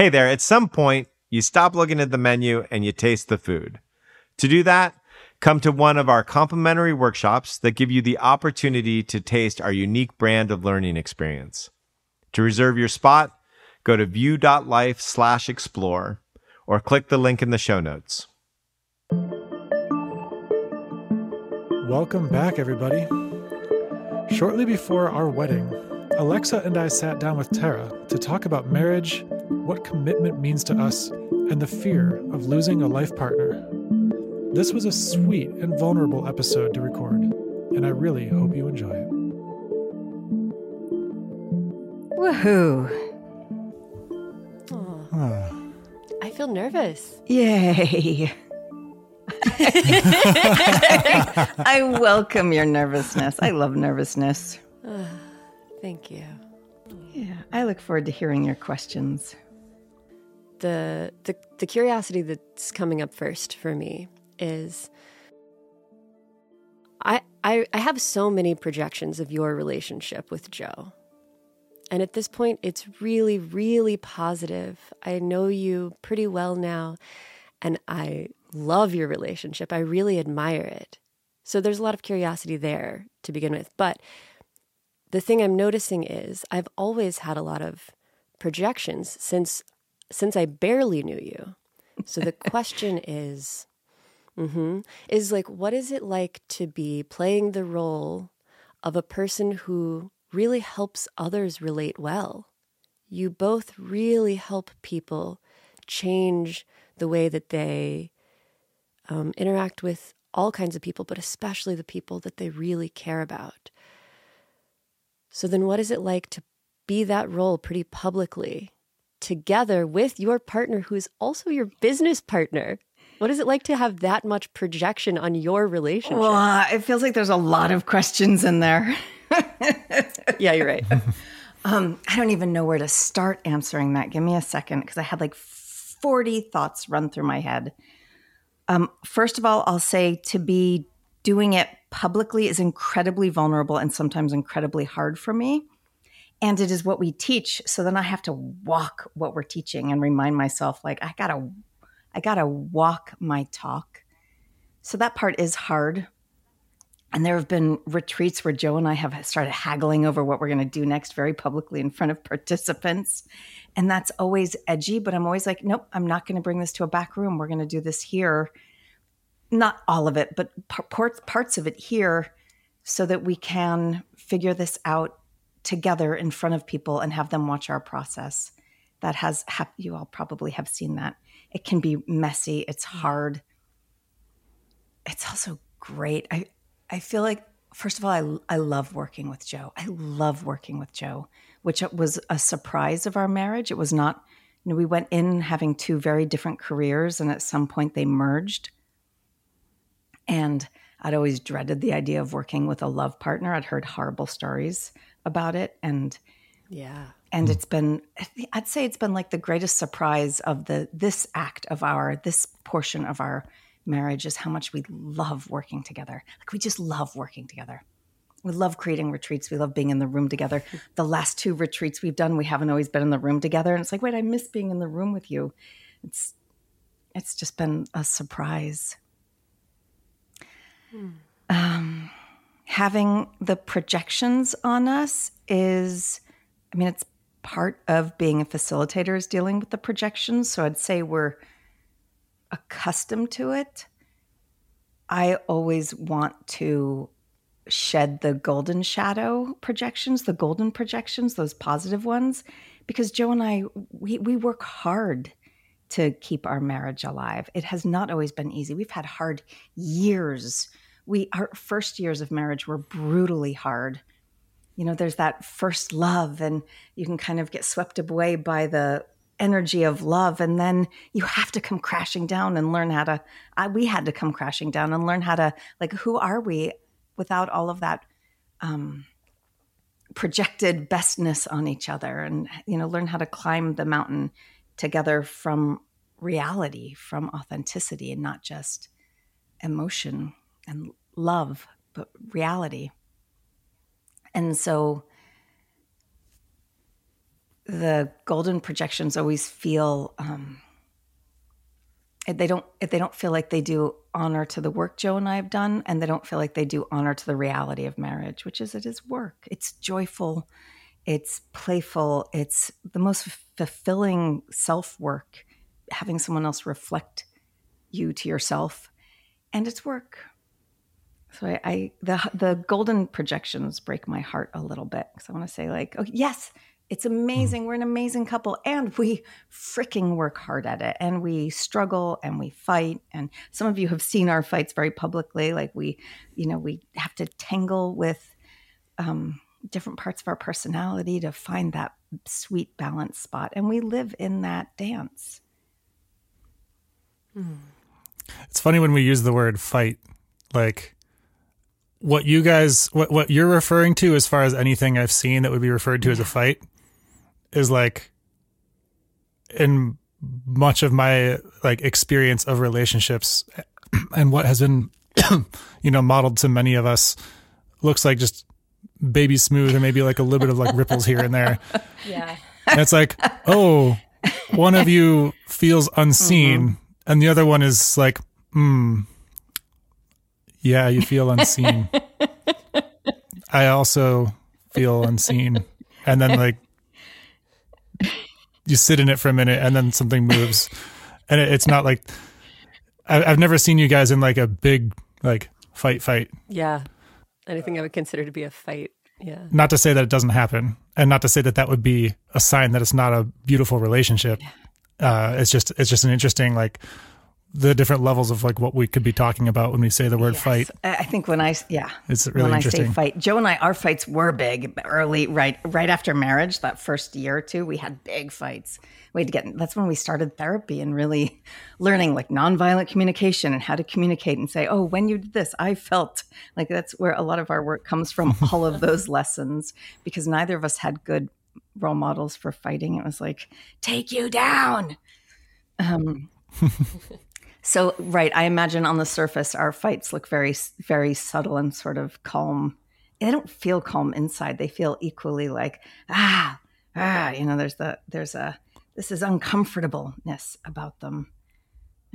Hey there, at some point, you stop looking at the menu and you taste the food. To do that, come to one of our complimentary workshops that give you the opportunity to taste our unique brand of learning experience. To reserve your spot, go to view.life slash explore or click the link in the show notes. Welcome back, everybody. Shortly before our wedding, Alexa and I sat down with Tara to talk about marriage, what commitment means to us, and the fear of losing a life partner. This was a sweet and vulnerable episode to record, and I really hope you enjoy it. Woohoo! I feel nervous. Yay! I welcome your nervousness. I love nervousness. Thank you. Yeah, I look forward to hearing your questions. The, the the curiosity that's coming up first for me is I, I I have so many projections of your relationship with Joe. And at this point it's really really positive. I know you pretty well now and I love your relationship. I really admire it. So there's a lot of curiosity there to begin with, but the thing I'm noticing is I've always had a lot of projections since since I barely knew you. So the question is mm-hmm, is like what is it like to be playing the role of a person who really helps others relate well? You both really help people change the way that they um, interact with all kinds of people, but especially the people that they really care about. So then, what is it like to be that role pretty publicly together with your partner, who is also your business partner? What is it like to have that much projection on your relationship? Well, it feels like there's a lot of questions in there. yeah, you're right. Um, I don't even know where to start answering that. Give me a second because I had like 40 thoughts run through my head. Um, first of all, I'll say to be doing it publicly is incredibly vulnerable and sometimes incredibly hard for me. And it is what we teach. So then I have to walk what we're teaching and remind myself, like, I gotta, I gotta walk my talk. So that part is hard. And there have been retreats where Joe and I have started haggling over what we're going to do next very publicly in front of participants. And that's always edgy, but I'm always like, nope, I'm not going to bring this to a back room. We're going to do this here not all of it, but parts parts of it here, so that we can figure this out together in front of people and have them watch our process. That has you all probably have seen that. It can be messy. It's mm. hard. It's also great. I I feel like first of all, I I love working with Joe. I love working with Joe, which was a surprise of our marriage. It was not. You know, we went in having two very different careers, and at some point they merged and I'd always dreaded the idea of working with a love partner. I'd heard horrible stories about it. And yeah. And it's been I'd say it's been like the greatest surprise of the this act of our this portion of our marriage is how much we love working together. Like we just love working together. We love creating retreats. We love being in the room together. The last two retreats we've done, we haven't always been in the room together. And it's like, wait, I miss being in the room with you. It's it's just been a surprise. Um, having the projections on us is, I mean, it's part of being a facilitator is dealing with the projections. So I'd say we're accustomed to it. I always want to shed the golden shadow projections, the golden projections, those positive ones, because Joe and I, we, we work hard to keep our marriage alive. It has not always been easy. We've had hard years. We our first years of marriage were brutally hard. You know, there's that first love and you can kind of get swept away by the energy of love and then you have to come crashing down and learn how to I, we had to come crashing down and learn how to like who are we without all of that um projected bestness on each other and you know learn how to climb the mountain together from reality, from authenticity, and not just emotion and love, but reality. And so the golden projections always feel um, they don't they don't feel like they do honor to the work Joe and I have done, and they don't feel like they do honor to the reality of marriage, which is it is work. It's joyful, it's playful, it's the most fulfilling self work. Having someone else reflect you to yourself, and it's work. So I, I the the golden projections break my heart a little bit because I want to say like, oh yes, it's amazing. We're an amazing couple and we freaking work hard at it and we struggle and we fight. And some of you have seen our fights very publicly. Like we, you know, we have to tangle with um, different parts of our personality to find that sweet balance spot. And we live in that dance. It's funny when we use the word fight, like what you guys, what, what you're referring to as far as anything I've seen that would be referred to as a fight is like in much of my like experience of relationships and what has been you know modeled to many of us looks like just baby smooth and maybe like a little bit of like ripples here and there Yeah. and it's like oh one of you feels unseen Mm-hmm. and the other one is like hmm yeah you feel unseen i also feel unseen and then like you sit in it for a minute and then something moves and it, it's not like I, i've never seen you guys in like a big like fight fight Yeah. Anything I would consider to be a fight. Yeah. not to say that it doesn't happen and not to say that that would be a sign that it's not a beautiful relationship uh it's just it's just an interesting like the different levels of like what we could be talking about when we say the word Yes. fight I I think when I yeah, It's really when I interesting. say fight, Joe and I, our fights were big early, right, right after marriage. That first year or two, we had big fights. We had to get. That's when we started therapy and really learning like nonviolent communication and how to communicate and say, "Oh, when you did this, I felt like." That's where a lot of our work comes from. all of those lessons, because neither of us had good role models for fighting. It was like, "Take you down." Um, so, right, I imagine on the surface our fights look very, very subtle and sort of calm. They don't feel calm inside. They feel equally like ah, ah. You know, there's the there's a this is uncomfortableness about them,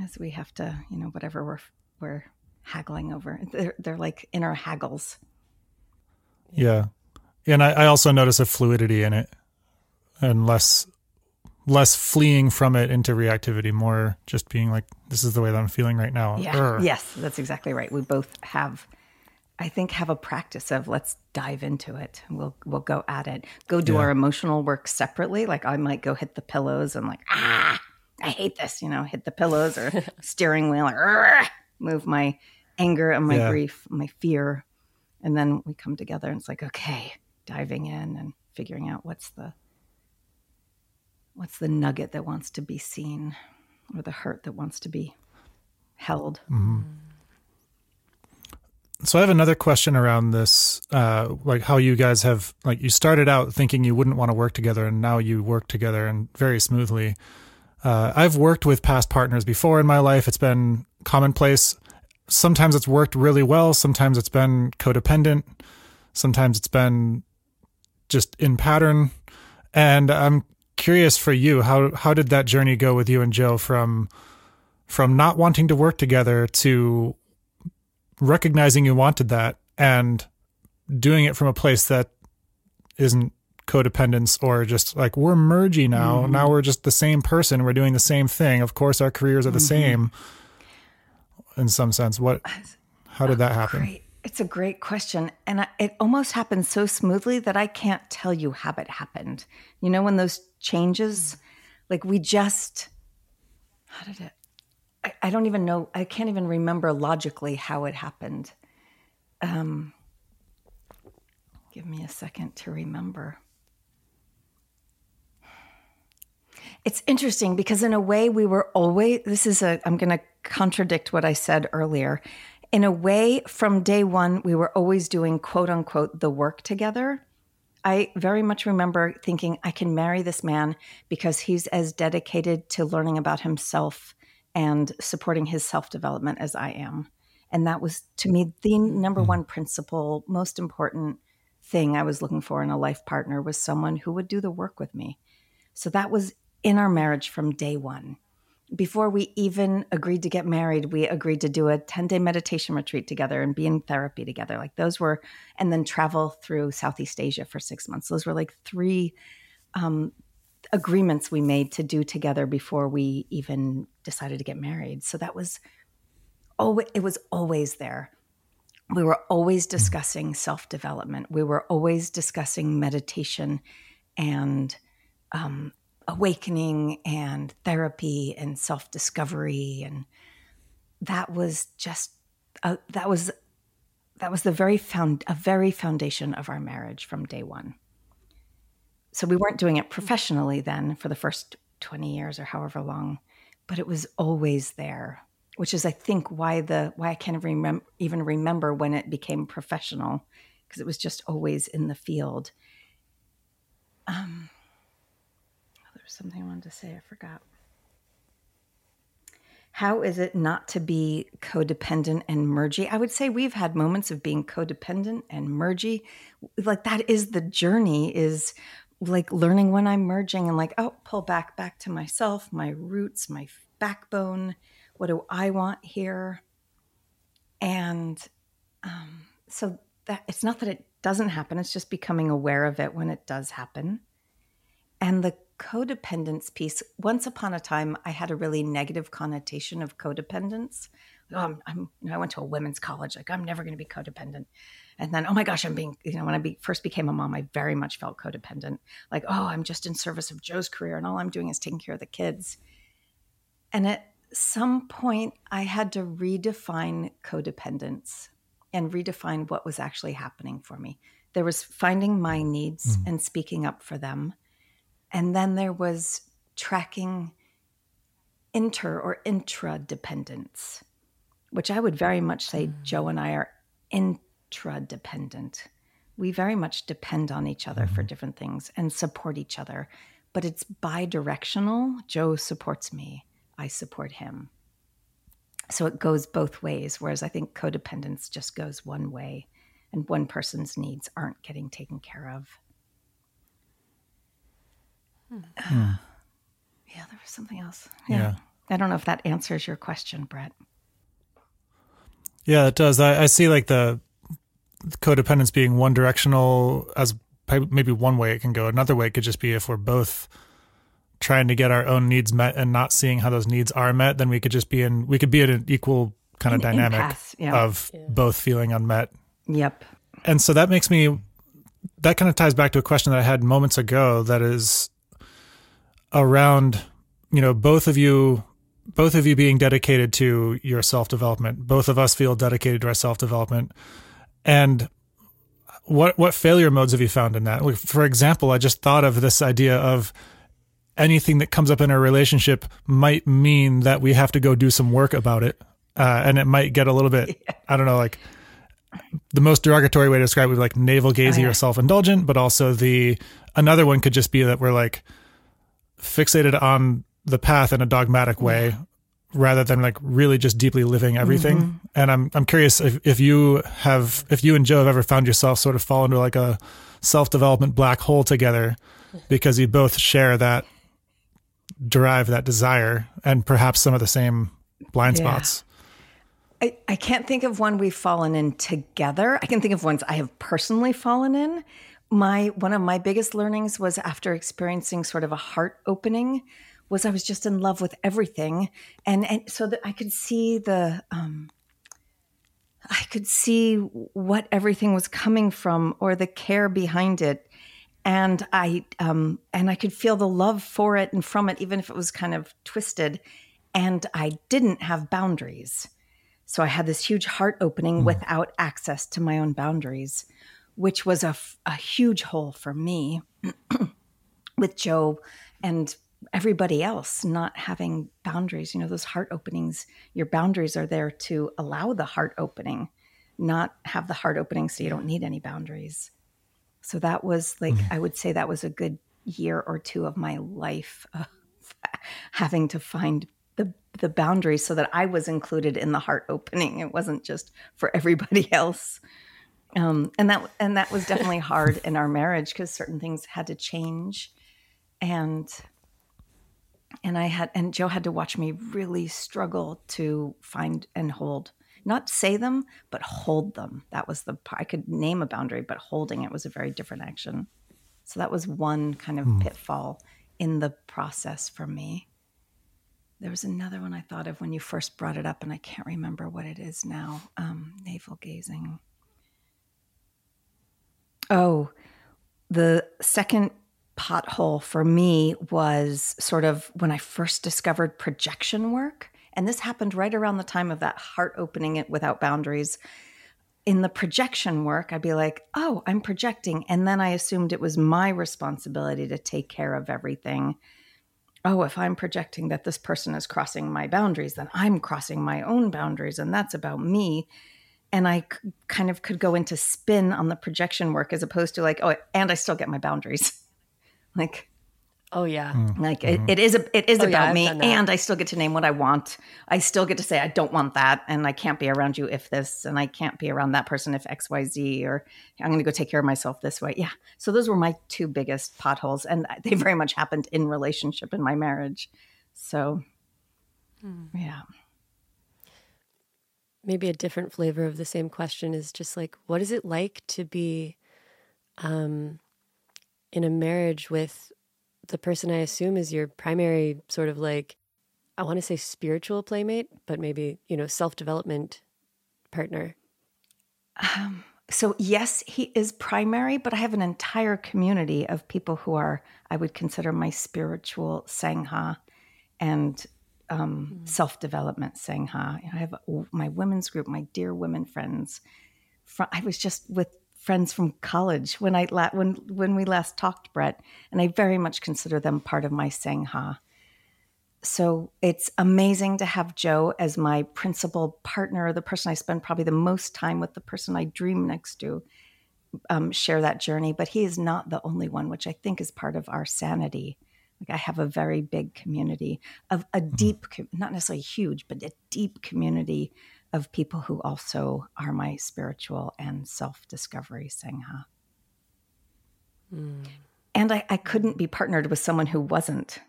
as we have to, you know, whatever we're we're haggling over. They're they're like inner haggles. yeah and I, I also notice a fluidity in it and less less fleeing from it into reactivity more just being like this is the way that i'm feeling right now Yeah. Urgh. Yes, that's exactly right. We both have, I think, have a practice of let's dive into it. We'll we'll go at it. Go do Yeah. our emotional work separately. Like I might go hit the pillows and like ah, I hate this. You know, hit the pillows or steering wheel or move my anger and my Yeah. grief, my fear, and then we come together and it's like okay, diving in and figuring out what's the what's the nugget that wants to be seen or the hurt that wants to be held. So I have another question around this, uh, like how you guys have, like you started out thinking you wouldn't want to work together, and now you work together and very smoothly. Uh, I've worked with past partners before in my life. It's been commonplace. Sometimes it's worked really well. Sometimes it's been codependent. Sometimes it's been just in pattern. And I'm curious for you, how how did that journey go with you and Joe from from not wanting to work together to recognizing you wanted that and doing it from a place that isn't codependence or just like we're merging now. Mm-hmm. Now we're just the same person. We're doing the same thing. Of course our careers are the mm-hmm. same. In some sense what how did that happen? Great. It's a great question. And I, it almost happened so smoothly that I can't tell you how it happened. You know, when those changes, like we just, how did it? I, I don't even know. I can't even remember logically how it happened. Um, give me a second to remember. It's interesting because, in a way, we were always, this is a, I'm going to contradict what I said earlier. In a way, from day one, we were always doing quote unquote the work together. I very much remember thinking, I can marry this man because he's as dedicated to learning about himself and supporting his self development as I am. And that was, to me, the number hmm. one principle, most important thing I was looking for in a life partner was someone who would do the work with me So that was in our marriage from day one. Before we even agreed to get married, we agreed to do a 10 day meditation retreat together and be in therapy together. Like those were, and then travel through Southeast Asia for six months. Those were like three um, agreements we made to do together before we even decided to get married. So that was, oh, it was always there. We were always discussing self development. We were always discussing meditation and um, awakening and therapy and self discovery. And that was just, uh, that was, that was the very found, a very foundation of our marriage from day one. So we weren't doing it professionally then for the first 20 years or however long, but it was always there, which is, I think, why the, why I can't remem- even remember when it became professional because it was just always in the field. Um, was something I wanted to say. I forgot. How is it not to be codependent and mergy? I would say we've had moments of being codependent and mergy. Like that is the journey is like learning when I'm merging and like, oh, pull back, back to myself, my roots, my backbone. What do I want here? And um, so that it's not that it doesn't happen, it's just becoming aware of it when it does happen. And the codependence piece, once upon a time, I had a really negative connotation of codependence. Oh, I'm, I'm you know, I went to a women's college, like I'm never going to be codependent. And then, oh my gosh, I'm being, you know, when I be, first became a mom, I very much felt codependent. Like, oh, I'm just in service of Joe's career and all I'm doing is taking care of the kids. And at some point, I had to redefine codependence and redefine what was actually happening for me. There was finding my needs mm. and speaking up for them and then there was tracking inter or intra dependence, which I would very much say mm. Joe and I are intra dependent. We very much depend on each other mm-hmm. for different things and support each other, but it's bi directional. Joe supports me, I support him. So it goes both ways, whereas I think codependence just goes one way and one person's needs aren't getting taken care of. Hmm. yeah, there was something else. Yeah. yeah. I don't know if that answers your question, Brett. Yeah, it does. I, I see like the codependence being one directional as maybe one way it can go. Another way it could just be if we're both trying to get our own needs met and not seeing how those needs are met, then we could just be in we could be in an equal kind of dynamic impasse, yeah. of yeah. both feeling unmet. Yep. And so that makes me that kind of ties back to a question that I had moments ago that is around you know both of you both of you being dedicated to your self development both of us feel dedicated to our self development and what what failure modes have you found in that? Like for example i just thought of this idea of anything that comes up in our relationship might mean that we have to go do some work about it uh, and it might get a little bit i don't know like the most derogatory way to describe it would be like navel gazing oh, yeah. or self-indulgent but also the another one could just be that we're like fixated on the path in a dogmatic way yeah. rather than like really just deeply living everything. Mm-hmm. And I'm I'm curious if, if you have if you and Joe have ever found yourself sort of fall into like a self development black hole together because you both share that drive, that desire, and perhaps some of the same blind yeah. spots. I, I can't think of one we've fallen in together. I can think of ones I have personally fallen in my one of my biggest learnings was after experiencing sort of a heart opening was I was just in love with everything. And and so that I could see the um I could see what everything was coming from or the care behind it. And I um and I could feel the love for it and from it even if it was kind of twisted. And I didn't have boundaries. So I had this huge heart opening mm. without access to my own boundaries which was a, a huge hole for me with Joe and everybody else not having boundaries. You know, those heart openings, your boundaries are there to allow the heart opening, not have the heart opening so you don't need any boundaries. So that was like, mm-hmm. I would say that was a good year or two of my life of having to find the the boundaries so that I was included in the heart opening. It wasn't just for everybody else. Um, and that and that was definitely hard in our marriage because certain things had to change. and and I had and Joe had to watch me really struggle to find and hold not say them but hold them. That was the I could name a boundary but holding it was a very different action. So that was one kind of pitfall in the process for me. There was another one I thought of when you first brought it up and I can't remember what it is now. Um, navel gazing oh the second pothole for me was sort of when I first discovered projection work. And this happened right around the time of that heart opening it without boundaries. In the projection work, I'd be like, oh, I'm projecting. And then I assumed it was my responsibility to take care of everything. Oh, if I'm projecting that this person is crossing my boundaries, then I'm crossing my own boundaries. And that's about me. And I c- kind of could go into spin on the projection work as opposed to like, oh, and I still get my boundaries. Like, oh yeah, hmm. like it, hmm. it is a, it is Oh, about I've me, and I still get to name what I want. I still get to say I don't want that, and I can't be around you if this, and I can't be around that person if X Y Z, or I'm going to go take care of myself this way. Yeah. So those were my two biggest potholes, and they very much happened in relationship in my marriage. So, hmm. yeah. Maybe a different flavor of the same question is just like what is it like to be um in a marriage with the person I assume is your primary sort of like I want to say spiritual playmate, but maybe, you know, self-development partner. So, yes, he is primary, but I have an entire community of people who are, I would consider my spiritual Sangha and um, self development Sangha. I have my women's group, my dear women friends. Fr- I was just with friends from college when I la- when when we last talked, Brett, and I very much consider them part of my Sangha so it's amazing to have Joe as my principal partner, the person I spend probably the most time with, the person I dream next to, um, share that journey. But he is not the only one, which I think is part of our sanity. Like I have a very big community of a deep, not necessarily huge, but a deep community of people who also are my spiritual and self discovery Sangha. And I, I couldn't be partnered with someone who wasn't.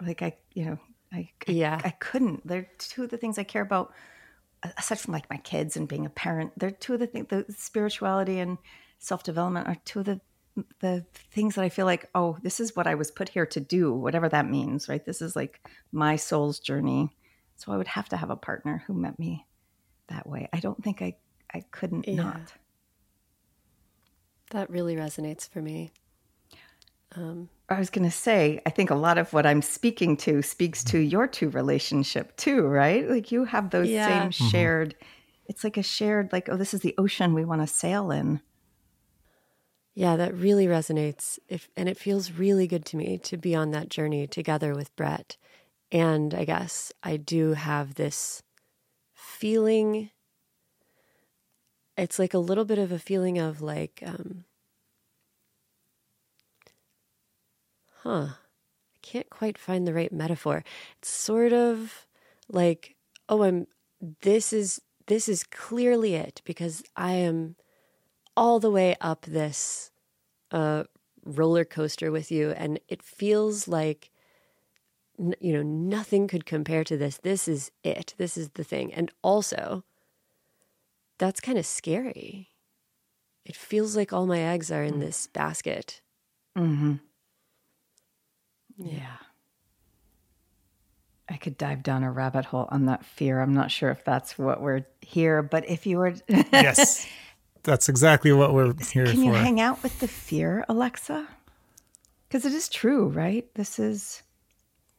Like I, you know, I, I Yeah. I couldn't. They're two of the things I care about, uh, aside from like my kids and being a parent. They're two of the things. The spirituality and self development are two of the the things that I feel like, oh, this is what I was put here to do, whatever that means, right? This is like my soul's journey. So I would have to have a partner who met me that way. I don't think I I couldn't Yeah. not. That really resonates for me. Um, I was going to say, I think a lot of what I'm speaking to speaks to your two relationship too, right? Like you have those Yeah. same shared, it's like a shared, like, oh, this is the ocean we want to sail in. Yeah, that really resonates. If and it feels really good to me to be on that journey together with Brett. And I guess I do have this feeling it's like a little bit of a feeling of like um huh. I can't quite find the right metaphor. It's sort of like oh, I'm this is this is clearly it because I am all the way up this uh, roller coaster with you, and it feels like you know nothing could compare to this. This is it. This is the thing, and also that's kind of scary. It feels like all my eggs are in this basket. Mm-hmm. Yeah. I could dive down a rabbit hole on that fear. I'm not sure if that's what we're here, but if you were, yes, that's exactly what we're here can for. Can you hang out with the fear, Alexa? Because it is true, right? This is,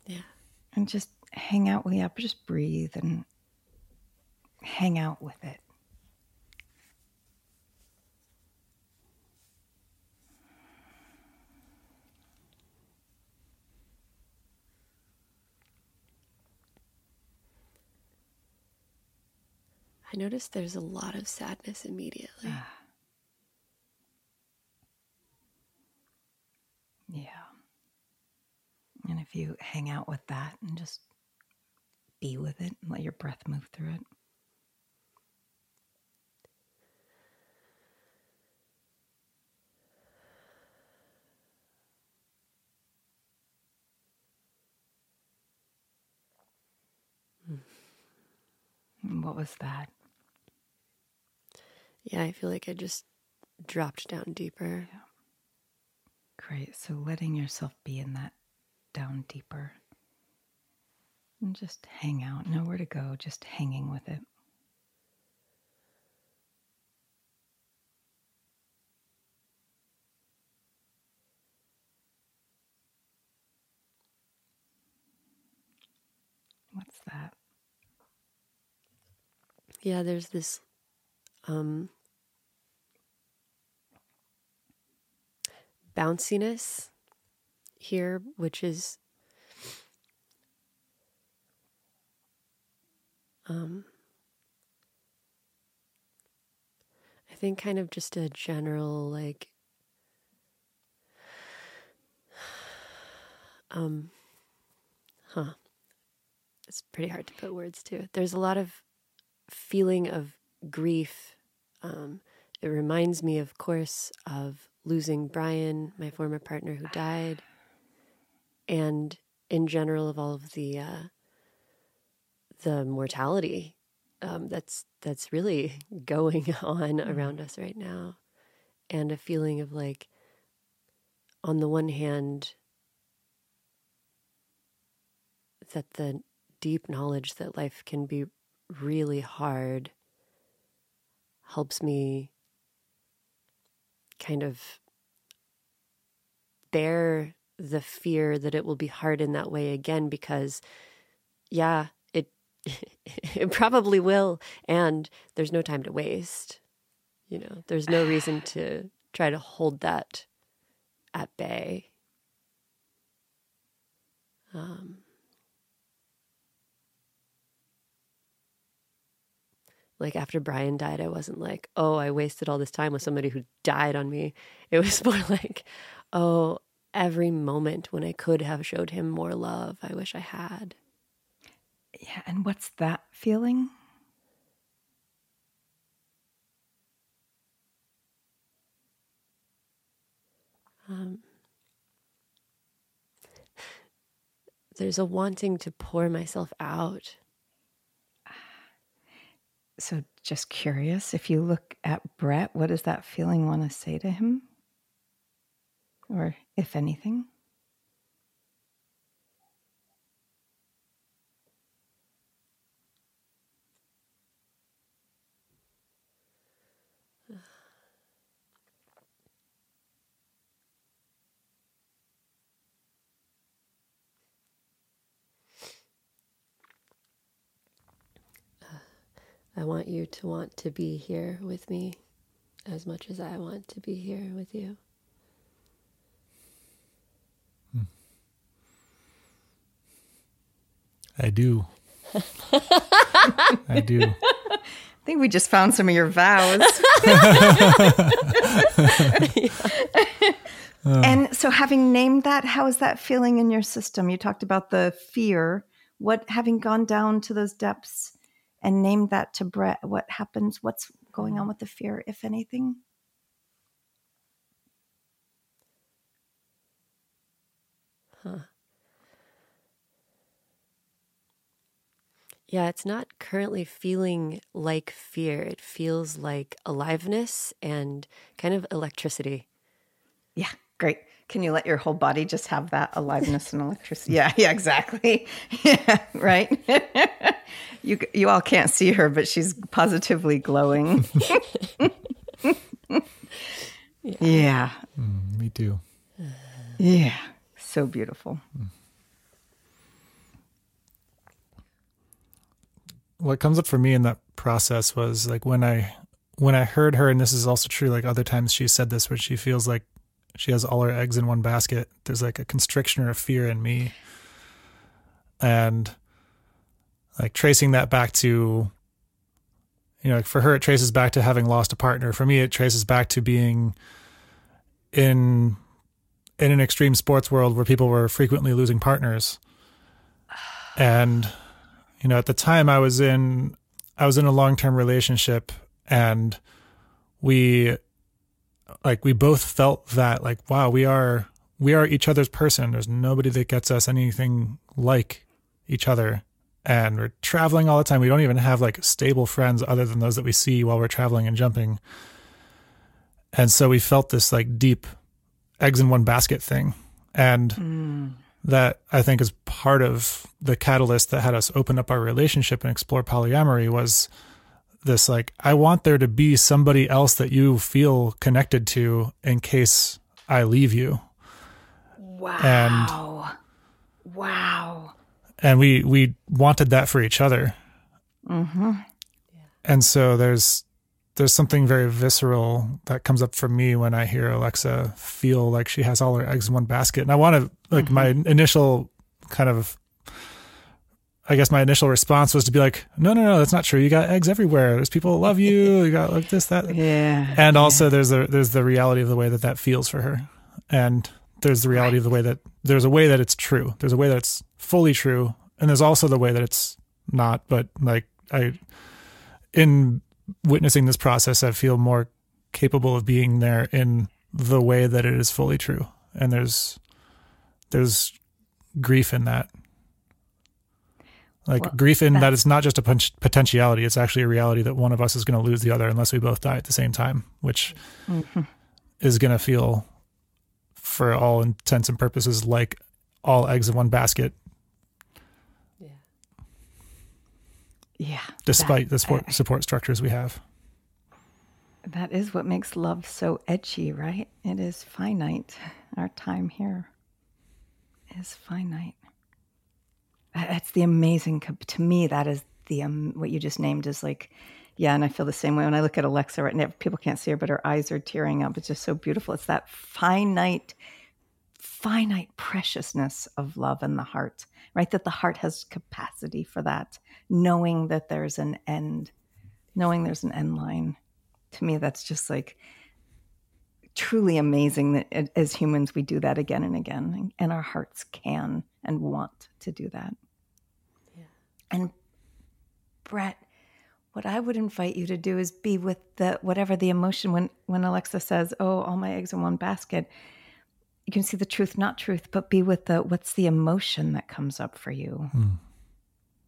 Yeah. and just hang out with yeah, just breathe and hang out with it. I notice there's a lot of sadness immediately. Ah. yeah. And if you hang out with that and just be with it and let your breath move through it. Hmm. What was that? Yeah, I feel like I just dropped down deeper. Yeah. Great. So letting yourself be in that down deeper. And just hang out. Nowhere to go, just hanging with it. What's that? Yeah, there's this um bounciness here, which is um, I think kind of just a general like um huh. It's pretty hard to put words to there's a lot of feeling of grief um, it reminds me of course of losing Brian, my former partner who died, and in general of all of the uh, the mortality um, that's that's really going on mm-hmm. around us right now, and a feeling of like, on the one hand, that the deep knowledge that life can be really hard helps me kind of bear the fear that it will be hard in that way again because yeah it it probably will and there's no time to waste you know? There's no reason to try to hold that at bay. Um like after Brian died, I wasn't like, oh, I wasted all this time with somebody who died on me. It was more like, oh, every moment when I could have showed him more love, I wish I had. Yeah. And what's that feeling? Um, there's a wanting to pour myself out so, just curious, if you look at Brett, what does that feeling want to say to him? Or if anything? I want you to want to be here with me as much as I want to be here with you. Hmm. I do. I do. I think we just found some of your vows. and so, having named that, how is that feeling in your system? You talked about the fear. What, having gone down to those depths, and name that to Brett. What happens? What's going on with the fear, if anything? Huh. Yeah, it's not currently feeling like fear. It feels like aliveness and kind of electricity. Yeah, great. Can you let your whole body just have that aliveness and electricity? Yeah, yeah, exactly. Yeah, right. you you all can't see her, but she's positively glowing. yeah. yeah. Mm, me too. Yeah. So beautiful. Mm. What comes up for me in that process was like when I when I heard her, and this is also true, like other times she said this, where she feels like she has all her eggs in one basket. There's like a constriction a fear in me. And like tracing that back to, you know, for her, it traces back to having lost a partner. For me, it traces back to being in in an extreme sports world where people were frequently losing partners. And you know, at the time I was in I was in a long-term relationship and we like we both felt that like wow we are we are each other's person there's nobody that gets us anything like each other and we're traveling all the time. We don't even have like stable friends other than those that we see while we're traveling and jumping. And so we felt this like deep eggs in one basket thing. And Mm. that I think is part of the catalyst that had us open up our relationship and explore polyamory was this like I want there to be somebody else that you feel connected to in case I leave you. Wow. wow. and we we wanted that for each other. Mm-hmm. And so there's there's something very visceral that comes up for me when I hear Alexa feel like she has all her eggs in one basket. And I want to like my initial kind of I guess my initial response was to be like, no, no, no, that's not true. You got eggs everywhere. There's people that love you. You got like this, that, Yeah. and also there's the there's the reality of the way that that feels for her, and there's the reality of the way that there's a way that it's true. There's a way that it's fully true, and there's also the way that it's not. But like I, in witnessing this process, I feel more capable of being there in the way that it is fully true, and there's there's grief in that. Like Well, grief in that it's not just a potentiality; it's actually a reality that one of us is going to lose the other unless we both die at the same time, which Mm-hmm. is going to feel, for all intents and purposes, like all eggs in one basket, Yeah. Yeah. despite That- the support, I- support structures we have. That is what makes love so edgy, right? It is finite. Our time here is finite. That- That's the amazing. To me, that is the um, what you just named is like, yeah. And I feel the same way when I look at Alexa right now. People can't see her, but her eyes are tearing up. It's just so beautiful. It's that finite, finite preciousness of love in the heart, right? That the heart has capacity for that, knowing that there's an end, knowing there's an end line to me that's just like truly amazing that as humans we do that again and again and our hearts can and want to do that. And brett what i would invite you to do is be with the whatever the emotion when when alexa says oh all my eggs in one basket. You can see the truth not truth but be with the what's the emotion that comes up for you? Hmm.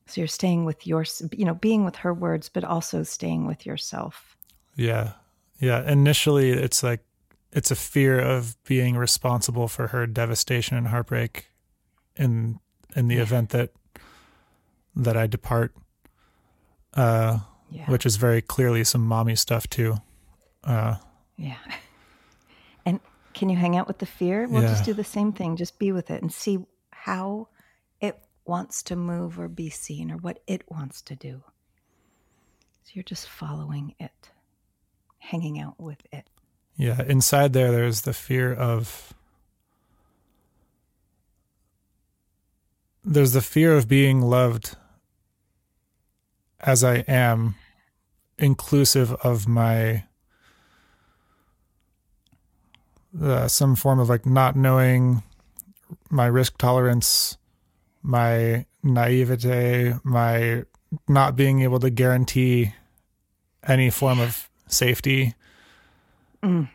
So you're staying with your you know being with her words but also staying with yourself. Yeah. Yeah. Initially, it's like, it's a fear of being responsible for her devastation and heartbreak in, in the event that, that I depart, uh, yeah which is very clearly some mommy stuff too. Uh, Yeah. And can you hang out with the fear? We'll just do the same thing. Just be with it and see how it wants to move or be seen or what it wants to do. So you're just following it, hanging out with it. Yeah, inside there, there's the fear of. There's the fear of being loved as I am, inclusive of my. Uh, some form of like not knowing my risk tolerance, my naivete, my not being able to guarantee any form of safety. Mm.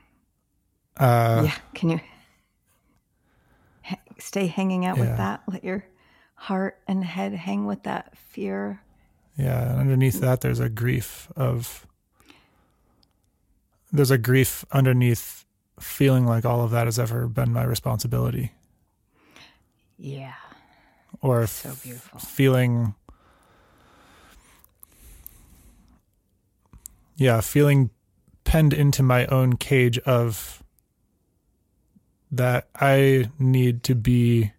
Uh, yeah. Can you ha- stay hanging out with that? Let your heart and head hang with that fear. Yeah, and underneath that, there's a grief of. There's a grief underneath feeling like all of that has ever been my responsibility, Yeah. or So beautiful. feeling. Yeah, feeling penned into my own cage of that I need to be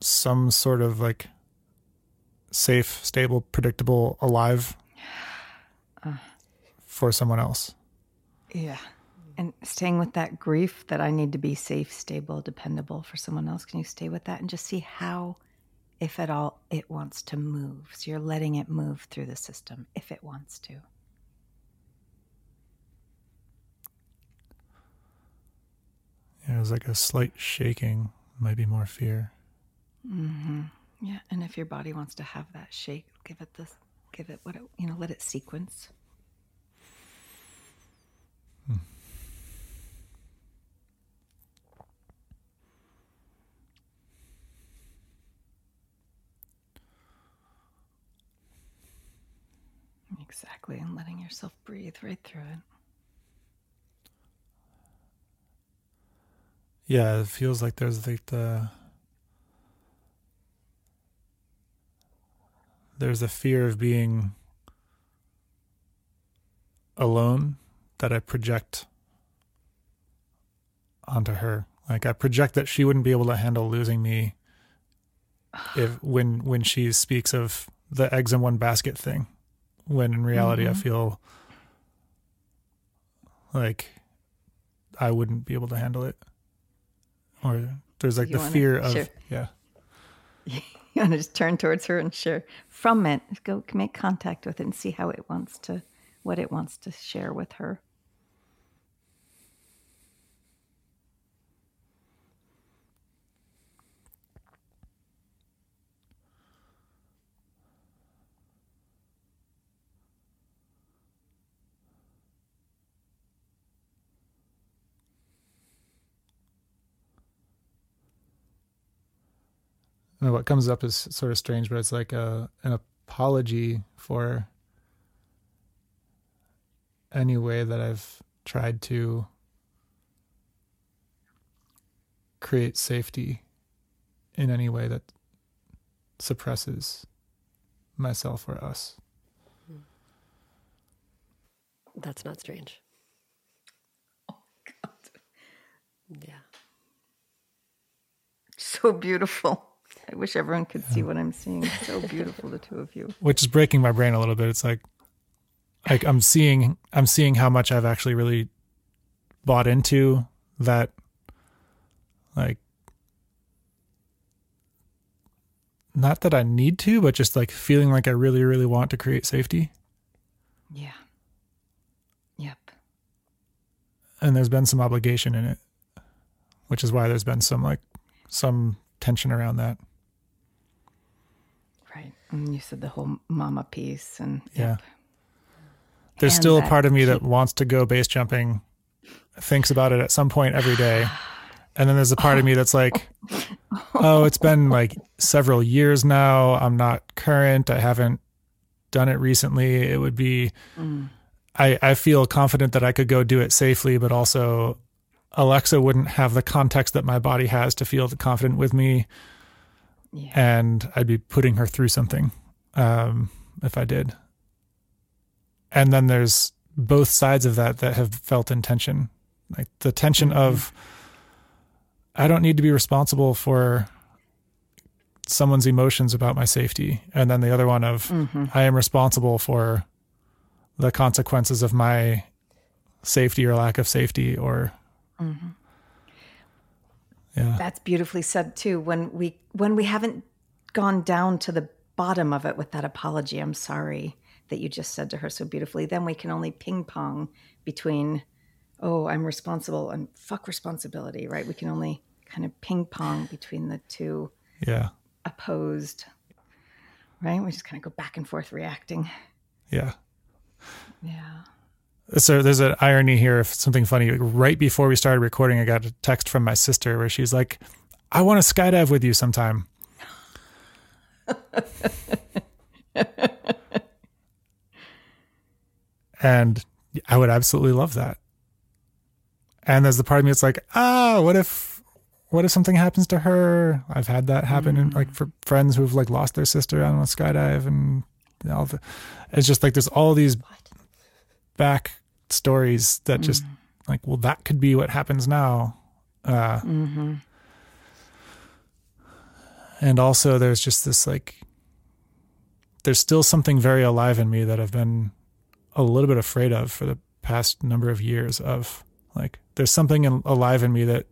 some sort of like safe, stable, predictable, alive uh. for someone else. Yeah. And staying with that grief that I need to be safe, stable, dependable for someone else. Can you stay with that and just see how, if at all, it wants to move? So you're letting it move through the system if it wants to. Yeah, There's like a slight shaking, maybe more fear. Mm-hmm. Yeah, and if your body wants to have that shake, give it this, give it what it, you know, let it sequence. Hmm. Exactly, and letting yourself breathe right through it. Yeah, it feels like there's like the there's a fear of being alone that I project onto her. Like I project that she wouldn't be able to handle losing me if when when she speaks of the eggs in one basket thing. When in reality I mm-hmm. feel like I wouldn't be able to handle it. Or there's like You the fear of share- yeah. You want to just turn towards her and share from it. Go make contact with it and see how it wants to, what it wants to share with her. And what comes up is sort of strange, but it's like a an apology for any way that I've tried to create safety in any way that suppresses myself or us. That's not strange. Oh, yeah. So beautiful. I wish everyone could see what I'm seeing. So beautiful, the two of you. Which is breaking my brain a little bit. It's like like I'm seeing I'm seeing how much I've actually really bought into that like not that I need to, but just like feeling like I really, really want to create safety. Yeah. Yep. And there's been some obligation in it, which is why there's been some like some tension around that. And you said the whole mama piece and Yeah. yep. There's And still a part of me that wants to go base jumping, thinks about it at some point every day. And then there's a part of me that's like, oh, it's been like several years now. I'm not current. I haven't done it recently. It would be, mm. I, I feel confident that I could go do it safely, but also Alexa wouldn't have the context that my body has to feel confident with me. Yeah. And I'd be putting her through something um, if I did. And then there's both sides of that that have felt in tension. Like the tension mm-hmm. of, I don't need to be responsible for someone's emotions about my safety. And then the other one of, mm-hmm. I am responsible for the consequences of my safety or lack of safety or, mm-hmm. Yeah. That's beautifully said too. When we when we haven't gone down to the bottom of it with that apology, I'm sorry that you just said to her so beautifully. Then we can only ping pong between, oh, I'm responsible and fuck responsibility, right? We can only kind of ping pong between the two Yeah. opposed, right? We just kind of go back and forth reacting. Yeah. Yeah. So there's an irony here of something funny. Right before we started recording, I got a text from my sister where she's like, I want to skydive with you sometime. and I would absolutely love that. And there's the part of me that's like, ah, what if what if something happens to her? I've had that happen in, like for friends who've like lost their sister on a skydive and all the it's just like there's all these back stories that just like well that could be what happens now. Uh and also there's just this like there's still something very alive in me that i've been a little bit afraid of for the past number of years of like there's something in, alive in me that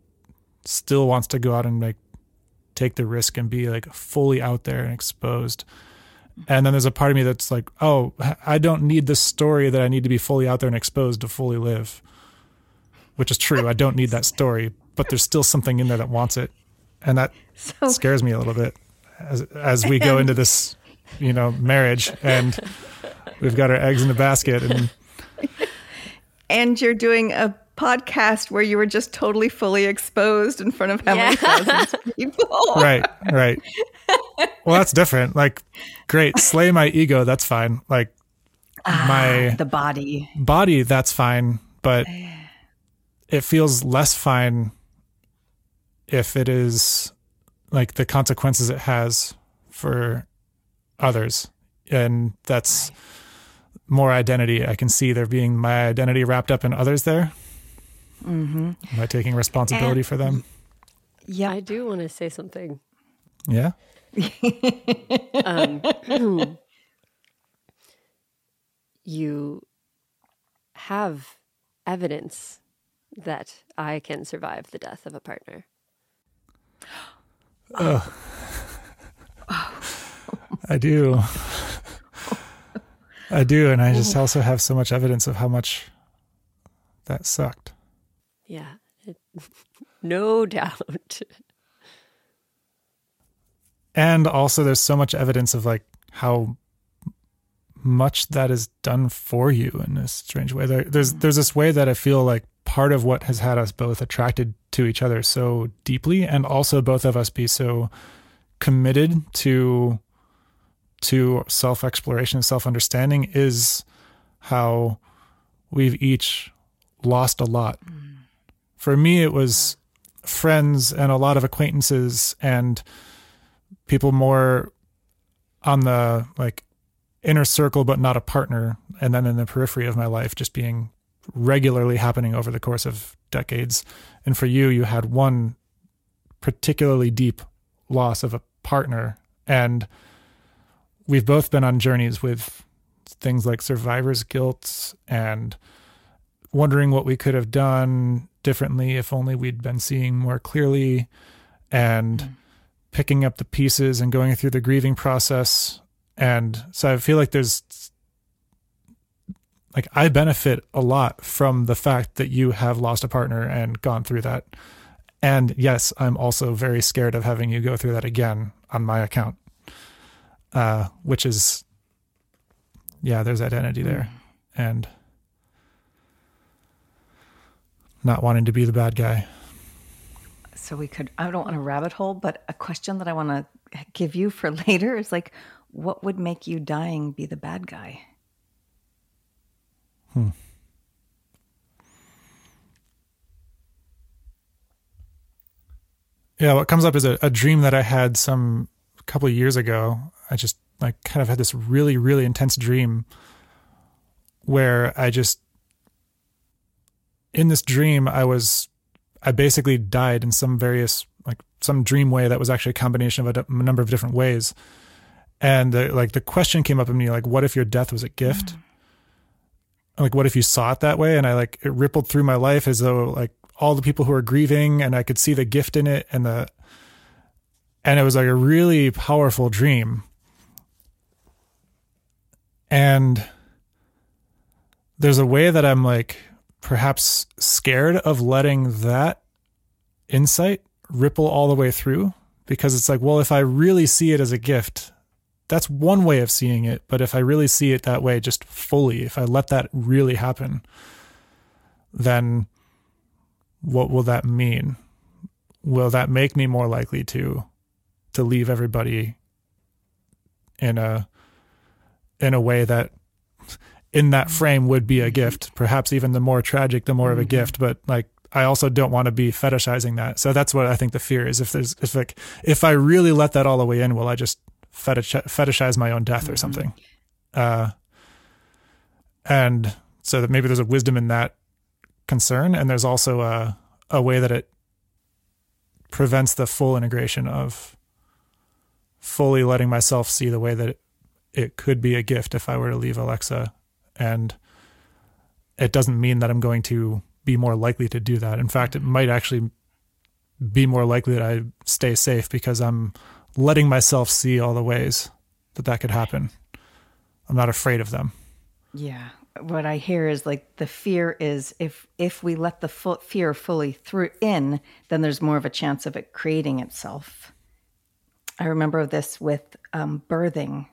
still wants to go out and like take the risk and be like fully out there and exposed and then there's a part of me that's like, oh, I don't need this story that I need to be fully out there and exposed to fully live, which is true. I don't need that story, but there's still something in there that wants it. And that So scares me a little bit as, as we go into this, you know, marriage and we've got our eggs in the basket and and you're doing a podcast where you were just totally fully exposed in front of how many thousands of people. right, right. Well, that's different. Like, great, slay my ego. That's fine. Like, ah, my the body. body, that's fine, but it feels less fine if it is like the consequences it has for others. And that's more identity. I can see there being my identity wrapped up in others there. Mm-hmm. Am I taking responsibility And- for them? Yeah. I do want to say something. Yeah. Um, you have evidence that I can survive the death of a partner. I do. I do. And I just also have so much evidence of how much that sucked. Yeah, no doubt. And also, there's so much evidence of like how much that is done for you in a strange way. There, there's mm-hmm. there's this way that I feel like part of what has had us both attracted to each other so deeply, and also both of us be so committed to to self exploration, and self understanding, is how we've each lost a lot. Mm-hmm. For me, it was friends and a lot of acquaintances and people more on the like inner circle but not a partner and then in the periphery of my life just being regularly happening over the course of decades. And for you you had one particularly deep loss of a partner and we've both been on journeys with things like survivor's guilt and wondering what we could have done differently if only we'd been seeing more clearly and picking up the pieces and going through the grieving process. And so i feel like there's like i benefit a lot from the fact that you have lost a partner and gone through that. And yes i'm also very scared of having you go through that again on my account uh which is yeah there's identity there. And not wanting to be the bad guy So we could, I don't want a rabbit hole, but a question that I want to give you for later is like, what would make you dying be the bad guy? Hmm. Yeah, what comes up is a, a dream that I had some couple of years ago. I just like kind of had this really, really intense dream where I just in this dream I was I basically died in some various like some dream way that was actually a combination of a, number of different ways. And the, like the question came up in me like, what if your death was a gift? Mm-hmm. Like, what if you saw it that way? And I like it rippled through my life as though like all the people who are grieving, and I could see the gift in it, and the and it was like a really powerful dream. And there's a way that I'm like perhaps scared of letting that insight ripple all the way through because it's like, well, if I really see it as a gift, that's one way of seeing it. But if I really see it that way, just fully, if I let that really happen, then what will that mean? Will that make me more likely to to leave everybody in a in a way that in that mm-hmm. frame would be a gift. Perhaps even the more tragic the more of a mm-hmm. gift but like i also don't want to be fetishizing that. So that's what i think the fear is. If there's if like if i really let that all the way in will i just fetish, fetishize my own death or mm-hmm. something? Uh and so that maybe there's a wisdom in that concern and there's also a a way that it prevents the full integration of fully letting myself see the way that it, it could be a gift if I were to leave Alexa and it doesn't mean that I'm going to be more likely to do that. In fact, it might actually be more likely that I stay safe because I'm letting myself see all the ways that that could happen. I'm not afraid of them. Yeah. What I hear is like the fear is if if we let the full fear fully through in, then there's more of a chance of it creating itself. I remember this with um, birthing.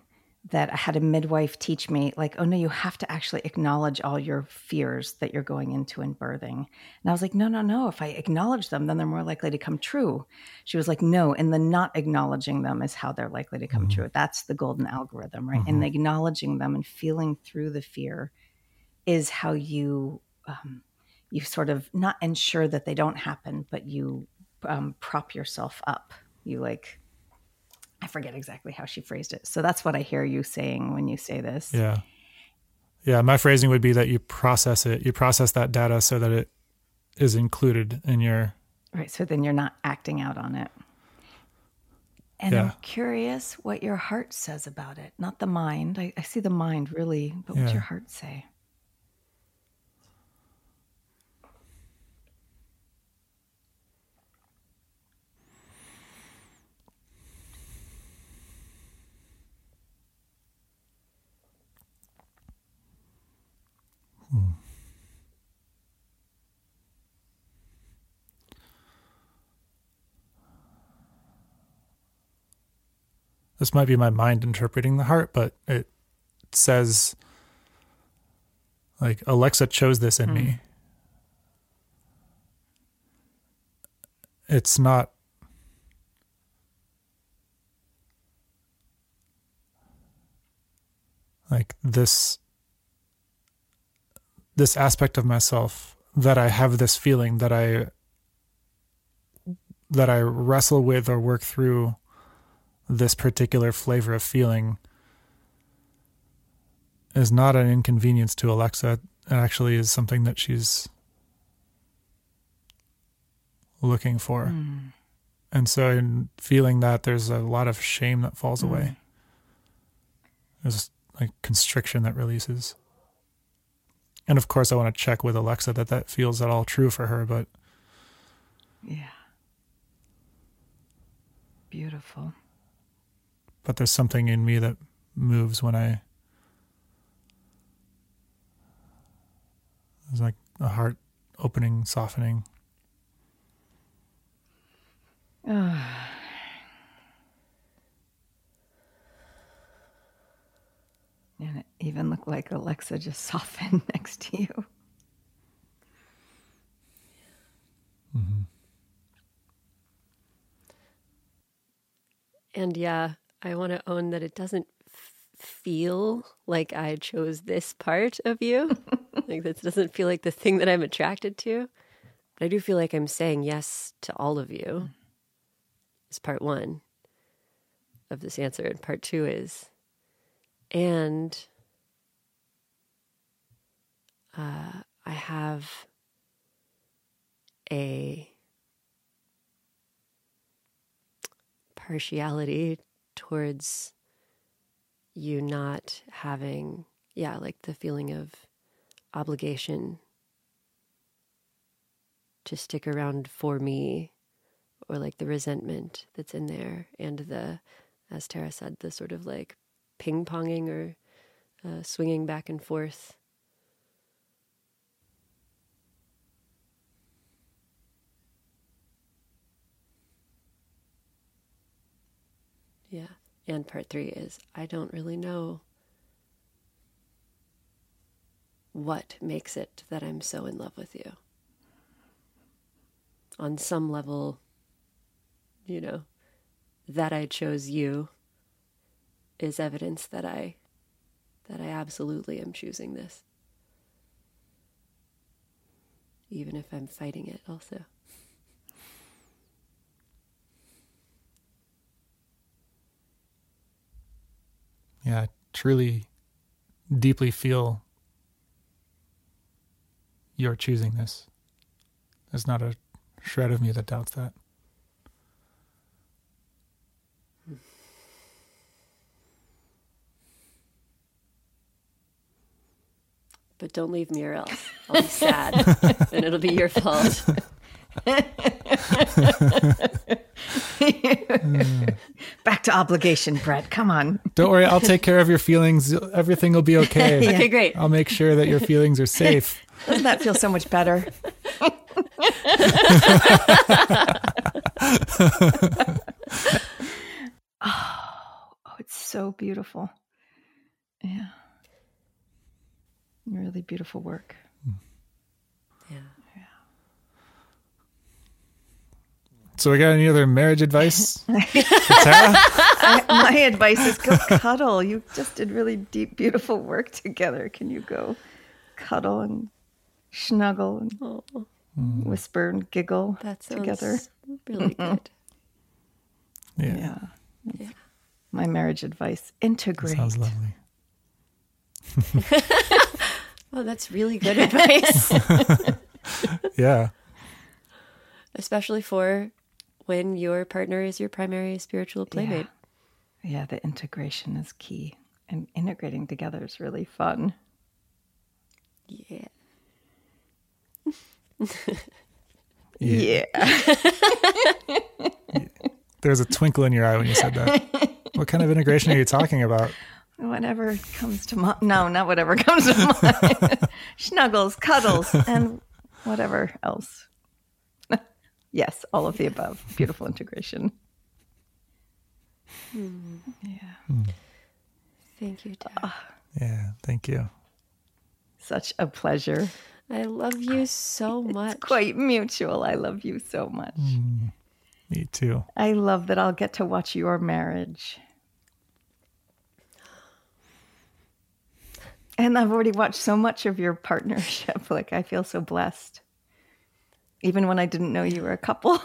That I had a midwife teach me, like, oh no, you have to actually acknowledge all your fears that you're going into in birthing. And I was like, no, no, no. If I acknowledge them, then they're more likely to come true. She was like, no, and the not acknowledging them is how they're likely to come mm-hmm. true. That's the golden algorithm, right? Mm-hmm. And acknowledging them and feeling through the fear is how you um, you sort of not ensure that they don't happen, but you um, prop yourself up. You like I forget exactly how she phrased it. So that's what I hear you saying when you say this. Yeah. Yeah. My phrasing would be that you process it, you process that data so that it is included in your. Right. So then you're not acting out on it. And yeah. I'm curious what your heart says about it, not the mind. I, I see the mind really, but yeah. what's your heart say? This might be my mind interpreting the heart, but it says like Alexa chose this in mm. me. It's not like this this aspect of myself that I have this feeling that I that I wrestle with or work through this particular flavor of feeling is not an inconvenience to Alexa. It actually is something that she's looking for. Mm. And so, in feeling that, there's a lot of shame that falls mm. away. There's like constriction that releases. And of course, I want to check with Alexa that that feels at all true for her, but. Yeah. Beautiful but there's something in me that moves when I It's like a heart opening, softening. and it even looked like Alexa just softened next to you. Mm-hmm. And yeah, I want to own that it doesn't feel like I chose this part of you. like this doesn't feel like the thing that I'm attracted to. But I do feel like I'm saying yes to all of you. Is part one of this answer. And part two is, and uh, I have a partiality towards you not having, yeah, like the feeling of obligation to stick around for me, or like the resentment that's in there, and the, as Tara said, the sort of like ping ponging or uh, swinging back and forth. Yeah. And part three is I don't really know what makes it that I'm so in love with you. On some level, you know, that I chose you is evidence that I that I absolutely am choosing this. Even if I'm fighting it also. Yeah, I truly, deeply feel you're choosing this. There's not a shred of me that doubts that. But don't leave me or else I'll be sad and it'll be your fault. Back to obligation, Brett. Come on. Don't worry, I'll take care of your feelings. Everything will be okay. yeah. Okay, great. I'll make sure that your feelings are safe. Doesn't that feel so much better? oh, oh, it's so beautiful. Yeah. Really beautiful work. So we got any other marriage advice? for Tara? I, my advice is go cuddle. You just did really deep, beautiful work together. Can you go cuddle and snuggle and Oh, whisper and giggle that together? really mm-hmm. good. Yeah, Yeah. Yeah. My marriage advice integrate. That sounds lovely. Oh, that's really good advice, Yeah, especially for when your partner is your primary spiritual playmate. Yeah, the integration is key. And integrating together is really fun. Yeah. Yeah. there was a twinkle in your eye when you said that. what kind of integration are you talking about? Whatever comes to mind. No, not whatever comes to mind. Snuggles, cuddles, and whatever else. Yes, all of the above. Beautiful integration. Hmm. Yeah. Hmm. Thank you, Dad. Ah. Yeah, thank you. Such a pleasure. I love you so much. It's quite mutual. I love you so much. Hmm. Me too. I love that I'll get to watch your marriage. And I've already watched so much of your partnership. Like, I feel so blessed. Even when I didn't know you were a couple.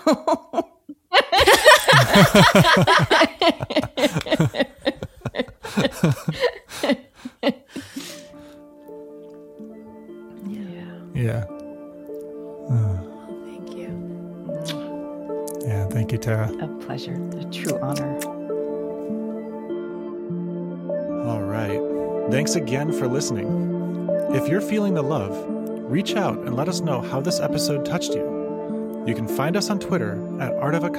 yeah. Yeah, Thank you. yeah. Thank you, Tara. A pleasure. A true honor. All right. Thanks again for listening. If you're feeling the love, reach out and let us know how this episode touched you. You can find us on Twitter at Art of a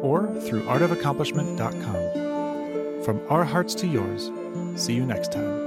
or through artofaccomplishment.com. From our hearts to yours, see you next time.